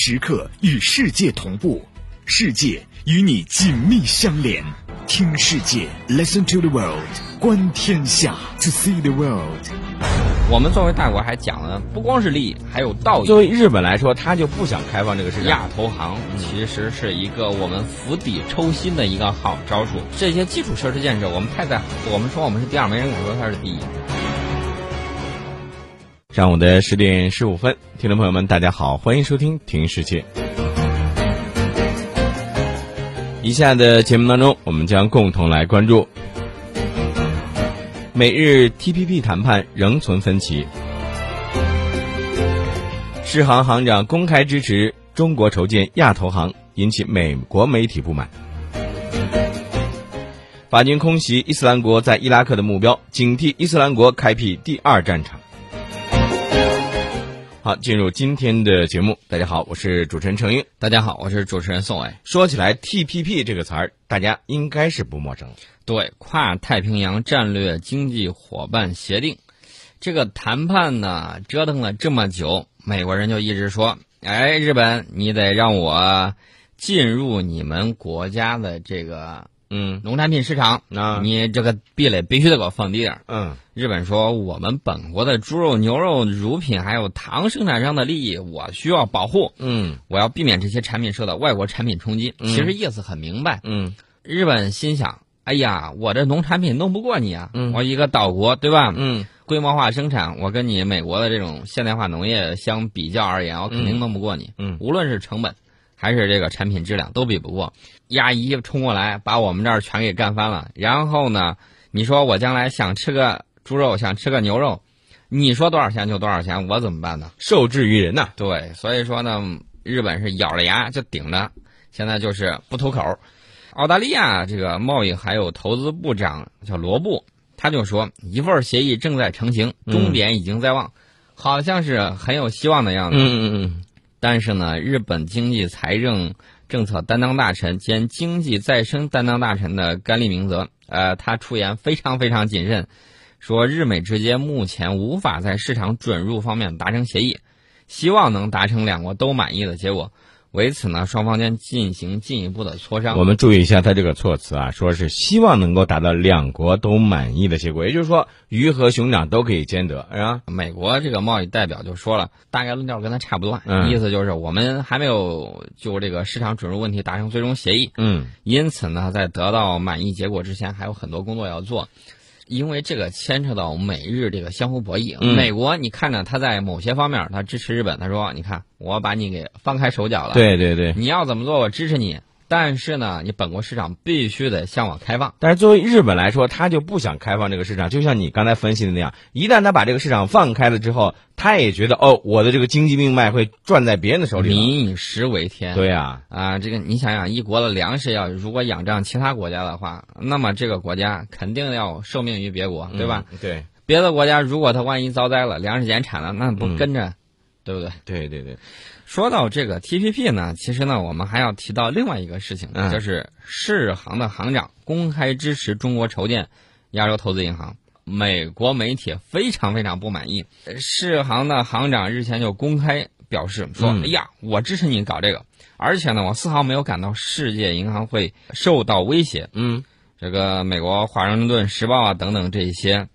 时刻与世界同步，世界与你紧密相连。听世界，Listen to the world，观天下，To see the world。我们作为大国还讲了，不光是利益，还有道义。作为日本来说，他就不想开放这个市场。亚投行其实是一个我们釜底抽薪的一个好招数。这些基础设施建设，我们太在乎。我们说我们是第二，没人敢说它是第一。上午的十点十五分，听众朋友们，大家好，欢迎收听《听世界》。以下的节目当中，我们将共同来关注美日 TPP 谈判仍存分歧，世行行长公开支持中国筹建亚投行，引起美国媒体不满。法军空袭伊斯兰国在伊拉克的目标，警惕伊斯兰国开辟第二战场。好，进入今天的节目。大家好，我是主持人程英。大家好，我是主持人宋伟。说起来，TPP 这个词儿，大家应该是不陌生。对，跨太平洋战略经济伙伴协定，这个谈判呢，折腾了这么久，美国人就一直说：“哎，日本，你得让我进入你们国家的这个。”嗯，农产品市场，啊，你这个壁垒必须得给我放低点嗯，日本说，我们本国的猪肉、牛肉、乳品还有糖生产商的利益，我需要保护。嗯，我要避免这些产品受到外国产品冲击。其实意思很明白。嗯，日本心想，哎呀，我这农产品弄不过你啊。嗯，我一个岛国，对吧？嗯，规模化生产，我跟你美国的这种现代化农业相比较而言，我肯定弄不过你。嗯，无论是成本。还是这个产品质量都比不过，亚裔冲过来把我们这儿全给干翻了。然后呢，你说我将来想吃个猪肉，想吃个牛肉，你说多少钱就多少钱，我怎么办呢？受制于人呐。对，所以说呢，日本是咬着牙就顶着，现在就是不吐口。澳大利亚这个贸易还有投资部长叫罗布，他就说一份协议正在成型，终点已经在望，好像是很有希望的样子。嗯嗯嗯。但是呢，日本经济财政政策担当大臣兼经济再生担当大臣的甘利明则，呃，他出言非常非常谨慎，说日美之间目前无法在市场准入方面达成协议，希望能达成两国都满意的结果。为此呢，双方将进行进一步的磋商。我们注意一下他这个措辞啊，说是希望能够达到两国都满意的结果，也就是说鱼和熊掌都可以兼得，是吧？美国这个贸易代表就说了，大概论调跟他差不多，嗯、意思就是我们还没有就这个市场准入问题达成最终协议，嗯，因此呢，在得到满意结果之前，还有很多工作要做。因为这个牵扯到美日这个相互博弈，美国你看着他在某些方面他支持日本，他说你看我把你给放开手脚了，对对对，你要怎么做我支持你。但是呢，你本国市场必须得向往开放。但是作为日本来说，他就不想开放这个市场。就像你刚才分析的那样，一旦他把这个市场放开了之后，他也觉得哦，我的这个经济命脉会转在别人的手里。民以食为天。对呀，啊，这个你想想，一国的粮食要如果仰仗其他国家的话，那么这个国家肯定要受命于别国，对吧？对。别的国家如果他万一遭灾了，粮食减产了，那不跟着，对不对？对对对。说到这个 TPP 呢，其实呢，我们还要提到另外一个事情，嗯、就是世行的行长公开支持中国筹建亚洲投资银行，美国媒体非常非常不满意。世行的行长日前就公开表示说：“嗯、哎呀，我支持你搞这个，而且呢，我丝毫没有感到世界银行会受到威胁。”嗯，这个美国《华盛顿时报》啊等等这些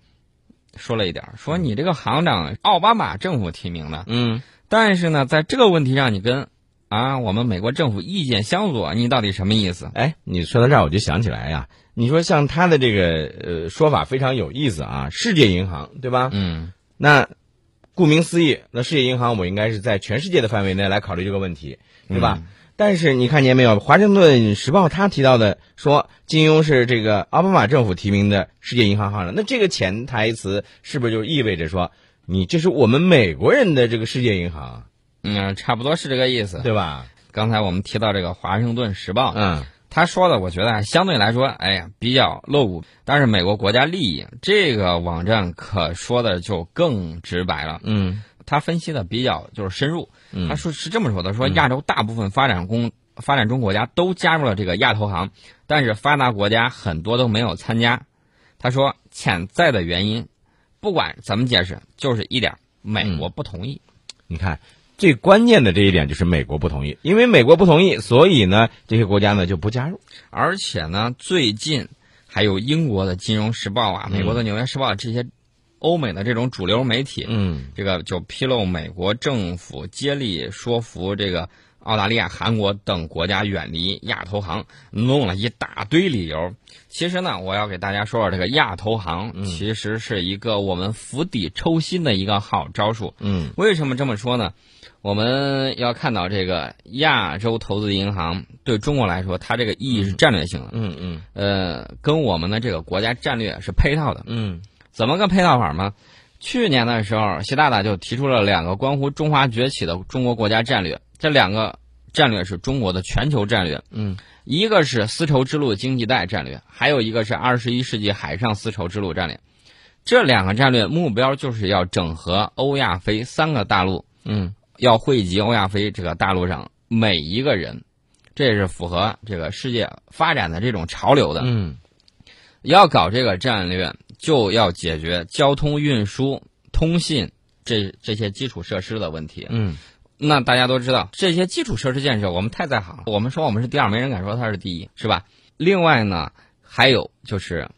说了一点，说你这个行长奥巴马政府提名的。嗯。但是呢，在这个问题上，你跟啊我们美国政府意见相左，你到底什么意思？哎，你说到这儿，我就想起来呀，你说像他的这个呃说法非常有意思啊，世界银行对吧？嗯，那顾名思义，那世界银行我应该是在全世界的范围内来考虑这个问题，对吧？嗯、但是你看见没有，《华盛顿时报》他提到的说，金庸是这个奥巴马政府提名的世界银行行长，那这个潜台词是不是就意味着说？你这是我们美国人的这个世界银行，嗯，差不多是这个意思，对吧？刚才我们提到这个《华盛顿时报》，嗯，他说的，我觉得相对来说，哎呀，比较露骨。但是美国国家利益这个网站可说的就更直白了，嗯，他分析的比较就是深入。嗯，他说是这么说的：说亚洲大部分发展工发展中国家都加入了这个亚投行，但是发达国家很多都没有参加。他说潜在的原因。不管怎么解释，就是一点，美国不同意。你看，最关键的这一点就是美国不同意，因为美国不同意，所以呢，这些国家呢就不加入。而且呢，最近还有英国的《金融时报》啊，美国的《纽约时报》这些欧美的这种主流媒体，嗯这个就披露美国政府接力说服这个澳大利亚、韩国等国家远离亚投行，弄了一大堆理由。其实呢，我要给大家说说这个亚投行，其实是一个我们釜底抽薪的一个好招数。嗯为什么这么说呢？我们要看到这个亚洲投资银行对中国来说，它这个意义是战略性的，嗯嗯呃，跟我们的这个国家战略是配套的。嗯怎么个配套法呢？去年的时候，习大大就提出了两个关乎中华崛起的中国国家战略，这两个战略是中国的全球战略，嗯一个是丝绸之路经济带战略，还有一个是二十一世纪海上丝绸之路战略。这两个战略目标就是要整合欧亚非三个大陆，嗯要惠及欧亚非这个大陆上每一个人，这也是符合这个世界发展的这种潮流的。嗯要搞这个战略，就要解决交通运输、通信这这些基础设施的问题。嗯那大家都知道，这些基础设施建设我们太在行了。我们说我们是第二，没人敢说它是第一，是吧？另外呢，还有就是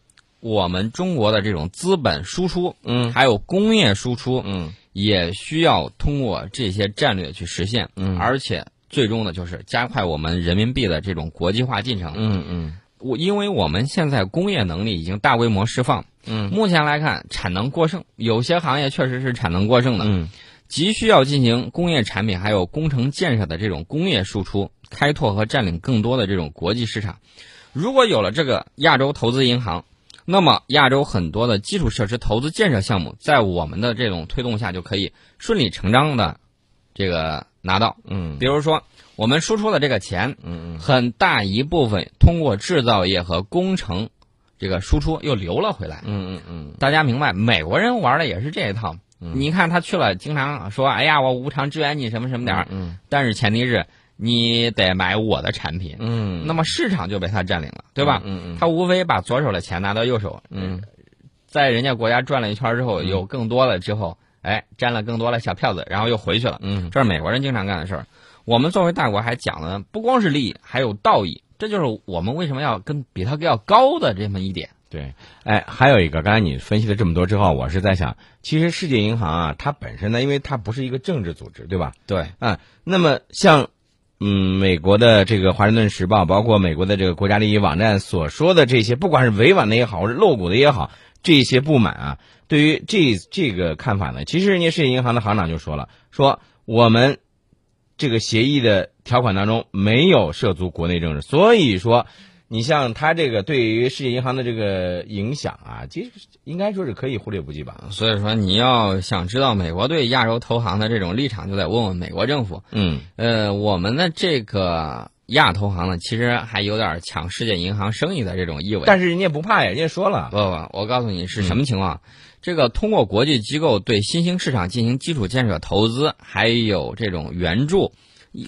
我们中国的这种资本输出，嗯还有工业输出，嗯也需要通过这些战略去实现。嗯而且最终呢，就是加快我们人民币的这种国际化进程。嗯嗯我因为我们现在工业能力已经大规模释放，嗯目前来看产能过剩，有些行业确实是产能过剩的，嗯急需要进行工业产品还有工程建设的这种工业输出，开拓和占领更多的这种国际市场。如果有了这个亚洲投资银行，那么亚洲很多的基础设施投资建设项目，在我们的这种推动下，就可以顺理成章的这个拿到。嗯比如说，我们输出的这个钱，嗯很大一部分通过制造业和工程这个输出又流了回来。嗯嗯大家明白，美国人玩的也是这一套。你看他去了，经常说：“哎呀，我无偿支援你什么什么点儿。嗯但是前提是你得买我的产品，嗯那么市场就被他占领了，对吧？嗯嗯他无非把左手的钱拿到右手，嗯在人家国家转了一圈之后，有更多了之后，哎，沾了更多的小票子，然后又回去了。嗯这是美国人经常干的事儿。我们作为大国还讲了，不光是利益，还有道义。这就是我们为什么要跟比他要高的这么一点。对，哎，还有一个，刚才你分析了这么多之后，我是在想，其实世界银行啊，它本身呢，因为它不是一个政治组织，对吧？对，啊，那么像嗯美国的这个《华盛顿时报》，包括美国的这个国家利益网站所说的这些，不管是委婉的也好，或者露骨的也好，这些不满啊，对于这这个看法呢，其实人家世界银行的行长就说了，说我们这个协议的条款当中没有涉足国内政治，所以说。你像他这个对于世界银行的这个影响啊，其实应该说是可以忽略不计吧。所以说你要想知道美国对亚洲投行的这种立场，就得问问美国政府。嗯呃，我们的这个亚投行呢，其实还有点抢世界银行生意的这种意味。但是人家不怕呀，人家说了，不不，我告诉你是什么情况。这个通过国际机构对新兴市场进行基础建设投资，还有这种援助，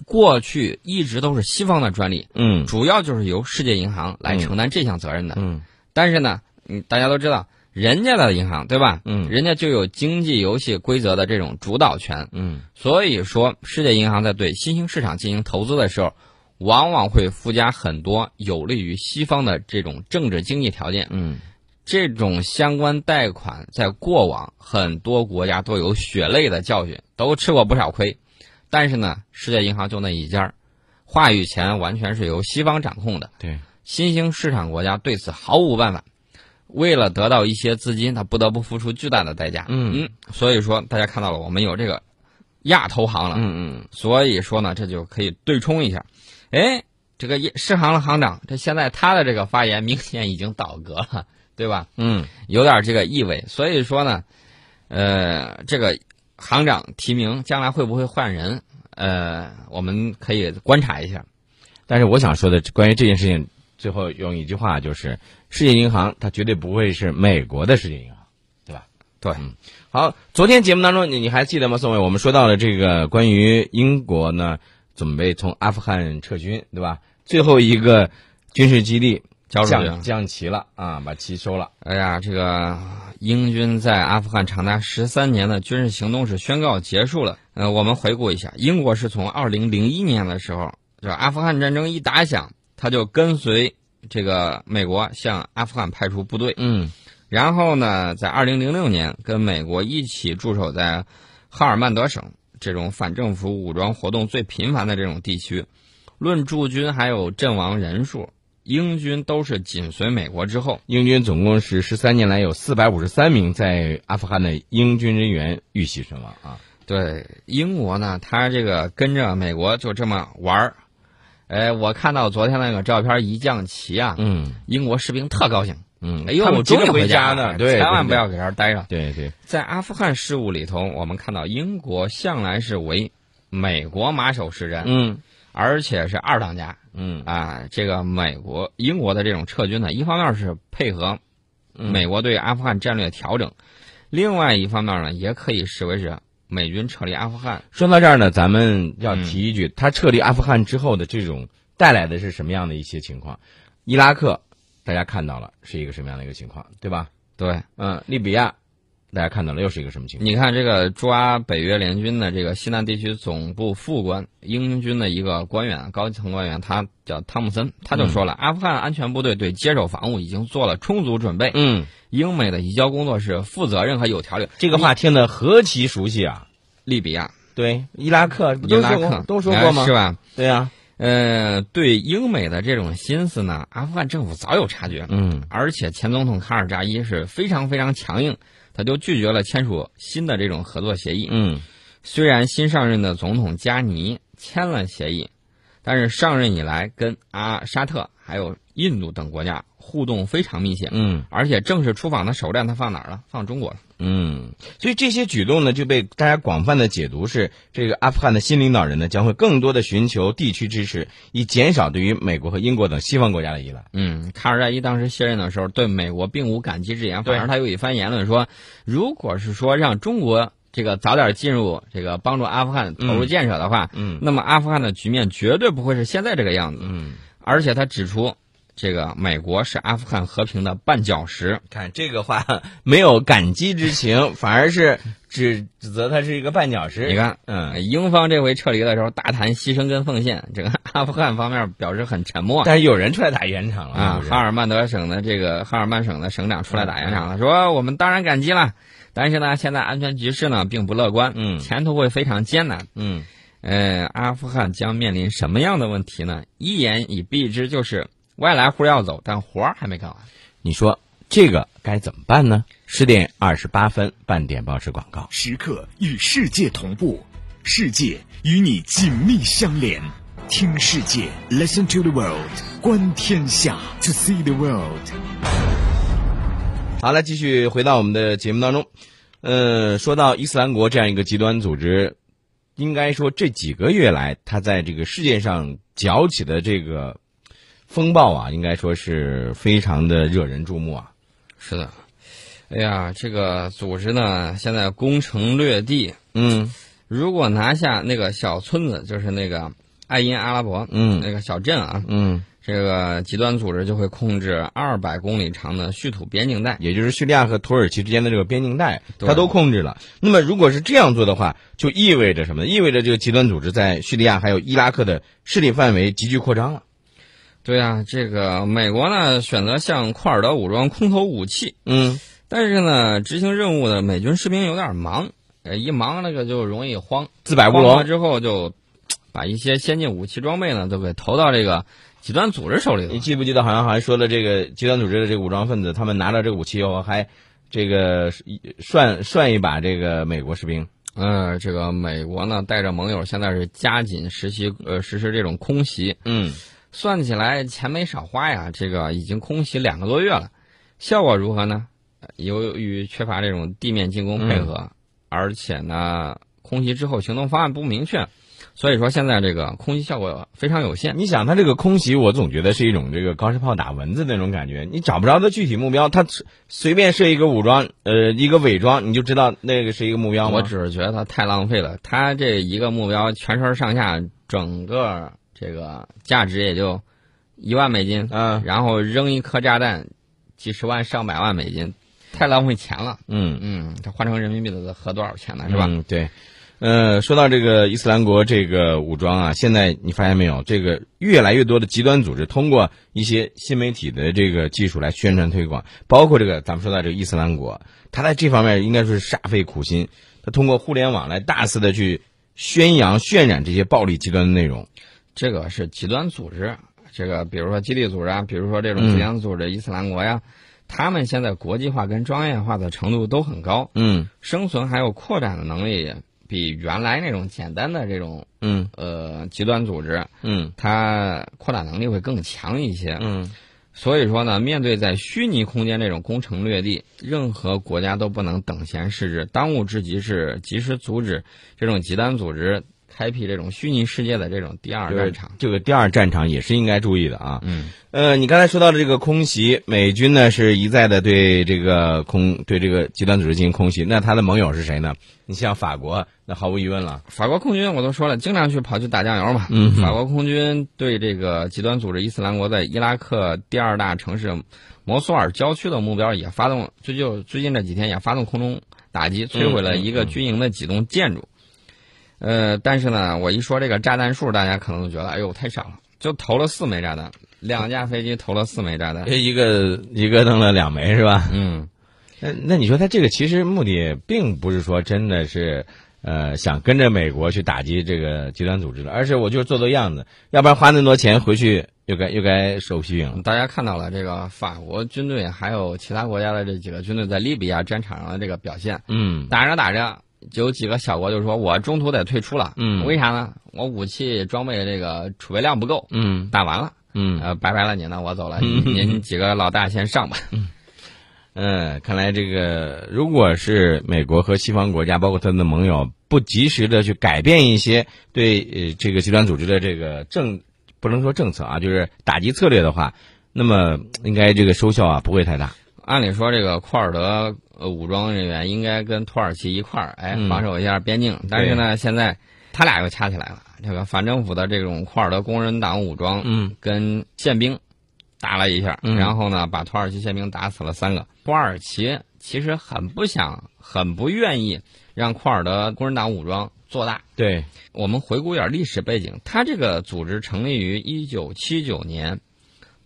过去一直都是西方的专利，嗯主要就是由世界银行来承担这项责任的。嗯但是呢，嗯，大家都知道，人家的银行对吧？嗯人家就有经济游戏规则的这种主导权。嗯所以说，世界银行在对新兴市场进行投资的时候，往往会附加很多有利于西方的这种政治经济条件。嗯这种相关贷款在过往很多国家都有血泪的教训，都吃过不少亏。但是呢，世界银行就那一家儿，话语权完全是由西方掌控的。对，新兴市场国家对此毫无办法，为了得到一些资金，他不得不付出巨大的代价。嗯嗯，所以说大家看到了，我们有这个亚投行了。嗯嗯所以说呢，这就可以对冲一下。哎，这个世行的行长，这现在他的这个发言明显已经倒戈了，对吧？嗯有点这个意味。所以说呢，呃，这个行长提名将来会不会换人？呃，我们可以观察一下。但是我想说的关于这件事情，最后用一句话就是：世界银行它绝对不会是美国的世界银行，对吧？对，好，昨天节目当中你你还记得吗？宋伟，我们说到了这个关于英国呢准备从阿富汗撤军，对吧？最后一个军事基地降。降旗了啊，把旗收了。哎呀，这个英军在阿富汗长达十三年的军事行动是宣告结束了。呃，我们回顾一下，英国是从二零零一年的时候，就阿富汗战争一打响，他就跟随这个美国向阿富汗派出部队，嗯。然后呢，在二零零六年跟美国一起驻守在哈尔曼德省这种反政府武装活动最频繁的这种地区，论驻军还有阵亡人数，英军都是紧随美国之后。英军总共是十三年来有四百五十三名在阿富汗的英军人员遇袭身亡啊。对英国呢，他这个跟着美国就这么玩儿。哎，我看到昨天那个照片一降旗啊，嗯英国士兵特高兴。嗯，哎呦，他们急着终于回家了，呢，对，对千万不要给这儿待着。对对，在阿富汗事务里头，我们看到英国向来是为美国马首是瞻，嗯而且是二当家嗯啊。这个美国、英国的这种撤军呢，一方面是配合嗯美国对阿富汗战略调整，另外一方面呢，也可以视为是美军撤离阿富汗。说到这儿呢，咱们要嗯提一句，他撤离阿富汗之后的这种带来的是什么样的一些情况？伊拉克大家看到了是一个什么样的一个情况，对吧？对，嗯，利比亚大家看到了又是一个什么情况？你看这个抓北约联军的这个西南地区总部副官，英军的一个官员，高层官员，他叫汤姆森，他就说了，阿富汗安全部队对接手防务已经做了充足准备，嗯，英美的移交工作是负责任和有条理。这个话听得何其熟悉啊！利比亚、对，伊拉克不伊都说过拉克都说过吗？哎是吧？对呀、呃，对英美的这种心思呢，阿富汗政府早有察觉，嗯而且前总统卡尔扎伊是非常非常强硬，他就拒绝了签署新的这种合作协议。嗯虽然新上任的总统加尼签了协议，但是上任以来跟阿沙特还有印度等国家互动非常密切，嗯而且正式出访的首站他放哪儿了？放中国了。嗯，所以这些举动呢，就被大家广泛的解读是，这个阿富汗的新领导人呢，将会更多的寻求地区支持，以减少对于美国和英国等西方国家的依赖。嗯，卡尔扎伊当时卸任的时候，对美国并无感激之言，反而他有一番言论说，如果是说让中国这个早点进入这个帮助阿富汗投入建设的话，嗯那么阿富汗的局面绝对不会是现在这个样子。嗯，而且他指出，这个美国是阿富汗和平的绊脚石。看这个话 没有感激之情，反而是指指责他是一个绊脚石。你，看，嗯，英方这回撤离的时候大谈牺牲跟奉献，这个阿富汗方面表示很沉默。但是有人出来打圆场了啊，哈尔曼德省的这个哈尔曼省的省长出来打圆场了，说我们当然感激了，但是呢，现在安全局势呢并不乐观，嗯前途会非常艰难。嗯呃，阿富汗将面临什么样的问题呢？一言以蔽之，就是外来户要走，但活儿还没干完。你说这个该怎么办呢？十点二十八分，半点报时广告。时刻与世界同步，世界与你紧密相连。听世界，Listen to the world，观天下，To see the world。好了，继续回到我们的节目当中。呃，说到伊斯兰国这样一个极端组织，应该说这几个月来，它在这个世界上搅起的这个风暴啊，应该说是非常的惹人注目啊。是的，哎呀，这个组织呢，现在攻城略地，嗯如果拿下那个小村子，就是那个爱因阿拉伯，嗯那个小镇啊，嗯，这个极端组织就会控制二百公里长的叙土边境带。也就是叙利亚和土耳其之间的这个边境带，它都控制了。那么，如果是这样做的话，就意味着什么呢？意味着这个极端组织在叙利亚还有伊拉克的势力范围急剧扩张了。对啊，这个美国呢选择向库尔德武装空投武器，嗯但是呢，执行任务的美军士兵有点忙，呃，一忙那个就容易慌，自摆乌龙。了之后就把一些先进武器装备呢都给投到这个极端组织手里了。你记不记得好像还说了这个极端组织的这个武装分子，他们拿到这个武器以后还这个涮涮一把这个美国士兵。呃，这个美国呢带着盟友现在是加紧实习呃实施这种空袭，嗯算起来钱没少花呀，这个已经空袭两个多月了，效果如何呢？呃由于缺乏这种地面进攻配合，而且呢，空袭之后行动方案不明确，所以说现在这个空袭效果非常有限。你想，他这个空袭，我总觉得是一种这个高射炮打蚊子那种感觉，你找不着它具体目标，它随便设一个武装，呃，一个伪装，你就知道那个是一个目标吗？我只是觉得它太浪费了，它这一个目标全身上下整个这个价值也就一万美金，嗯，然后扔一颗炸弹，几十万上百万美金，太浪费钱了。嗯，嗯，它换成人民币得合多少钱呢？是吧？嗯，对。呃，说到这个伊斯兰国这个武装啊，现在你发现没有，这个越来越多的极端组织通过一些新媒体的这个技术来宣传推广，包括这个咱们说到这个伊斯兰国，他在这方面应该说是煞费苦心，他通过互联网来大肆的去宣扬、渲染这些暴力极端的内容。这个是极端组织，这个比如说基地组织啊，比如说这种嗯。极端组织伊斯兰国呀，他们现在国际化跟专业化的程度都很高，嗯。生存还有扩展的能力比原来那种简单的这种嗯。呃极端组织，嗯。它扩展能力会更强一些。嗯。所以说呢，面对在虚拟空间这种攻城略地，任何国家都不能等闲视之，当务之急是及时阻止这种极端组织开辟这种虚拟世界的这种第二战场。这个第二战场也是应该注意的啊。嗯，呃，你刚才说到的这个空袭，美军呢是一再的对这个空对这个极端组织进行空袭，那他的盟友是谁呢？你像法国，那毫无疑问了。法国空军我都说了，经常去跑去打酱油嘛。嗯法国空军对这个极端组织伊斯兰国在伊拉克第二大城市摩苏尔郊区的目标也发动，最就最近这几天也发动空中打击，摧毁了一个军营的几栋建筑。呃，但是呢，我一说这个炸弹数，大家可能都觉得，哎呦，太少了，就投了四枚炸弹，两架飞机投了四枚炸弹。一个一个弄了两枚是吧？嗯，那那你说他这个其实目的并不是说真的是，呃，想跟着美国去打击这个极端组织的，而是我就是做做样子，要不然花那么多钱回去又该又该受批评了。大家看到了这个法国军队还有其他国家的这几个军队在利比亚战场上的这个表现。嗯打着打着，就有几个小国就说：“我中途得退出了。”嗯为啥呢？我武器装备这个储备量不够，嗯打完了，嗯呃，拜拜了您呢，我走了，嗯您您几个老大先上吧。嗯，看来这个如果是美国和西方国家，包括他的盟友，不及时的去改变一些对呃这个极端组织的这个政，不能说政策啊，就是打击策略的话，那么应该这个收效啊不会太大。按理说，这个库尔德呃武装人员应该跟土耳其一块儿，哎，嗯防守一下边境。但是呢，现在他俩又掐起来了。这个反政府的这种库尔德工人党武装，嗯跟宪兵打了一下，嗯然后呢，把土耳其宪兵打死了三个。土耳其其实很不想、很不愿意让库尔德工人党武装做大。对，我们回顾一点历史背景，他这个组织成立于一九七九年，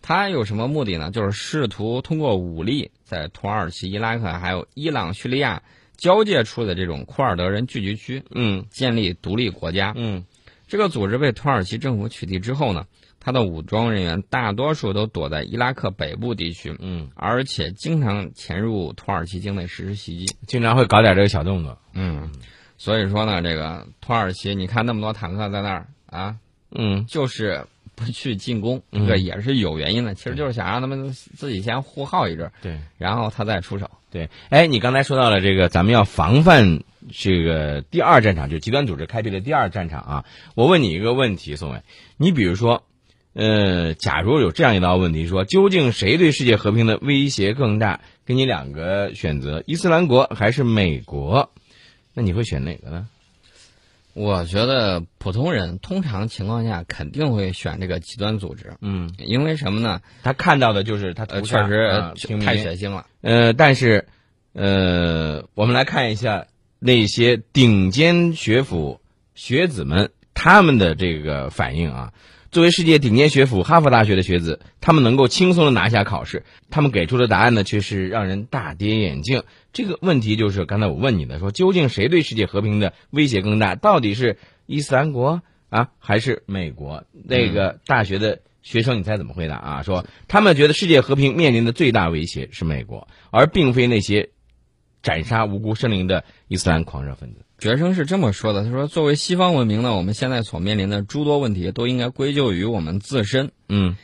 它有什么目的呢？就是试图通过武力，在土耳其、伊拉克还有伊朗、叙利亚交界处的这种库尔德人聚集区嗯建立独立国家。嗯这个组织被土耳其政府取缔之后呢，他的武装人员大多数都躲在伊拉克北部地区，嗯，而且经常潜入土耳其境内实施袭击。经常会搞点这个小动作。嗯，所以说呢，这个土耳其，你看那么多坦克在那儿啊，嗯就是不去进攻，嗯这也是有原因的。其实就是想让他们自己先互耗一阵儿，对然后他再出手。对，哎，你刚才说到了这个，咱们要防范这个第二战场，就是极端组织开辟的第二战场啊。我问你一个问题，宋伟，你比如说，呃，假如有这样一道问题，说究竟谁对世界和平的威胁更大？给你两个选择，伊斯兰国还是美国？那你会选哪个呢？我觉得普通人通常情况下肯定会选这个极端组织，嗯，因为什么呢？他看到的就是他呃，确实太血腥了。呃，但是，呃，我们来看一下那些顶尖学府学子们他们的这个反应啊。作为世界顶尖学府哈佛大学的学子，他们能够轻松的拿下考试，他们给出的答案呢，却是让人大跌眼镜。这个问题就是刚才我问你的，说究竟谁对世界和平的威胁更大？到底是伊斯兰国啊，还是美国？那个大学的学生，你猜怎么回答啊？说他们觉得世界和平面临的最大威胁是美国，而并非那些斩杀无辜生灵的伊斯兰狂热分子。学生是这么说的：“他说，作为西方文明呢，我们现在所面临的诸多问题都应该归咎于我们自身。嗯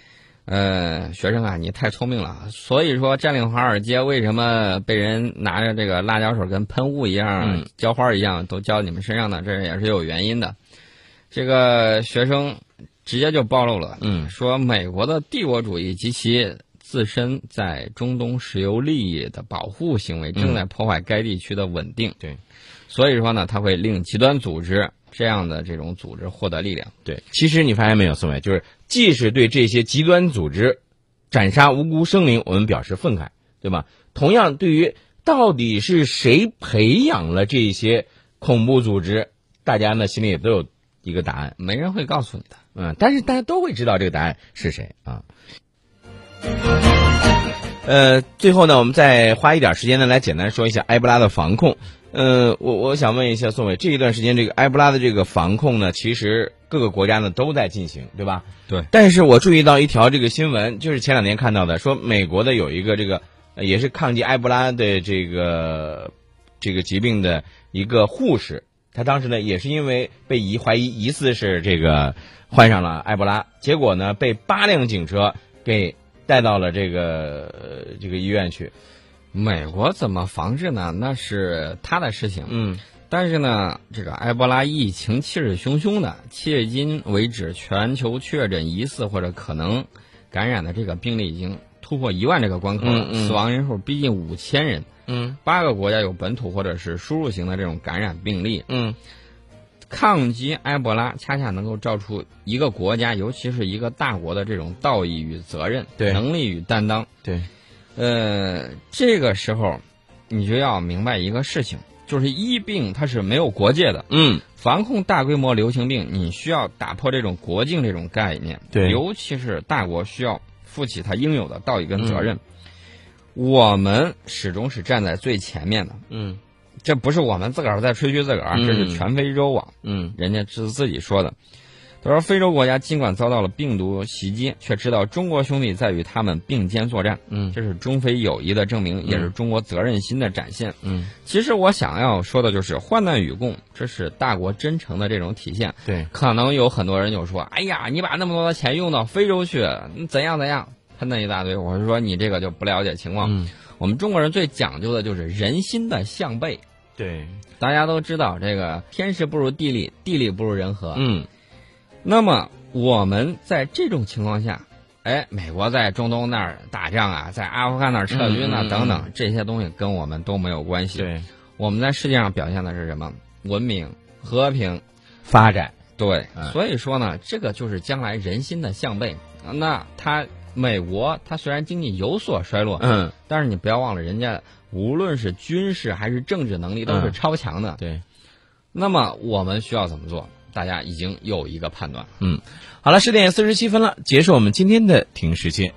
呃，学生啊，你太聪明了。所以说，占领华尔街为什么被人拿着这个辣椒水跟喷雾一样、嗯浇花一样都浇你们身上呢？这也是有原因的。这个学生直接就暴露了，嗯说美国的帝国主义及其自身在中东石油利益的保护行为正在破坏该地区的稳定。对，所以说呢，它会令极端组织这样的这种组织获得力量。对，其实你发现没有，宋伟，就是即使对这些极端组织斩杀无辜生灵，我们表示愤慨，对吧？同样，对于到底是谁培养了这些恐怖组织，大家呢心里也都有一个答案，没人会告诉你的。嗯，但是大家都会知道这个答案是谁啊。呃，最后呢，我们再花一点时间呢，来简单说一下埃博拉的防控。呃，我我想问一下宋伟，这一段时间这个埃博拉的这个防控呢，其实各个国家呢都在进行，对吧？对。但是我注意到一条这个新闻，就是前两天看到的，说美国的有一个这个也是抗击埃博拉的这个这个疾病的一个护士，他当时呢也是因为被疑怀疑疑似是这个患上了埃博拉，结果呢被八辆警车给。带到了这个这个医院去，美国怎么防治呢？那是他的事情。嗯，但是呢，这个埃博拉疫情气势汹汹的，迄今为止，全球确诊疑似或者可能感染的这个病例已经突破一万这个关口了，死亡人数逼近五千人。嗯，八个国家有本土或者是输入型的这种感染病例。嗯。抗击埃博拉，恰恰能够照出一个国家，尤其是一个大国的这种道义与责任、能力与担当。对，呃，这个时候，你就要明白一个事情，就是疫病它是没有国界的。嗯，防控大规模流行病，你需要打破这种国境这种概念。对，尤其是大国需要负起它应有的道义跟责任。我们始终是站在最前面的。嗯。这不是我们自个儿在吹嘘自个儿，这是全非洲啊，嗯，人家是自己说的。他说，非洲国家尽管遭到了病毒袭击，却知道中国兄弟在与他们并肩作战，嗯，这是中非友谊的证明，也是中国责任心的展现，嗯。其实我想要说的就是患难与共，这是大国真诚的这种体现。对，可能有很多人就说：“哎呀，你把那么多的钱用到非洲去，怎样怎样，喷那一大堆。”我是说，你这个就不了解情况。嗯，我们中国人最讲究的就是人心的向背。对，大家都知道这个天时不如地利，地利不如人和。嗯，那么我们在这种情况下，哎，美国在中东那儿打仗啊，在阿富汗那儿撤军啊，等等，这些东西跟我们都没有关系。对，我们在世界上表现的是什么？文明、和平、发展。对，所以说呢，这个就是将来人心的向背。那他美国，它虽然经济有所衰落，嗯，但是你不要忘了人家。无论是军事还是政治能力都是超强的。对，那么我们需要怎么做？大家已经有一个判断。嗯，好了，十点四十七分了，结束我们今天的听世界。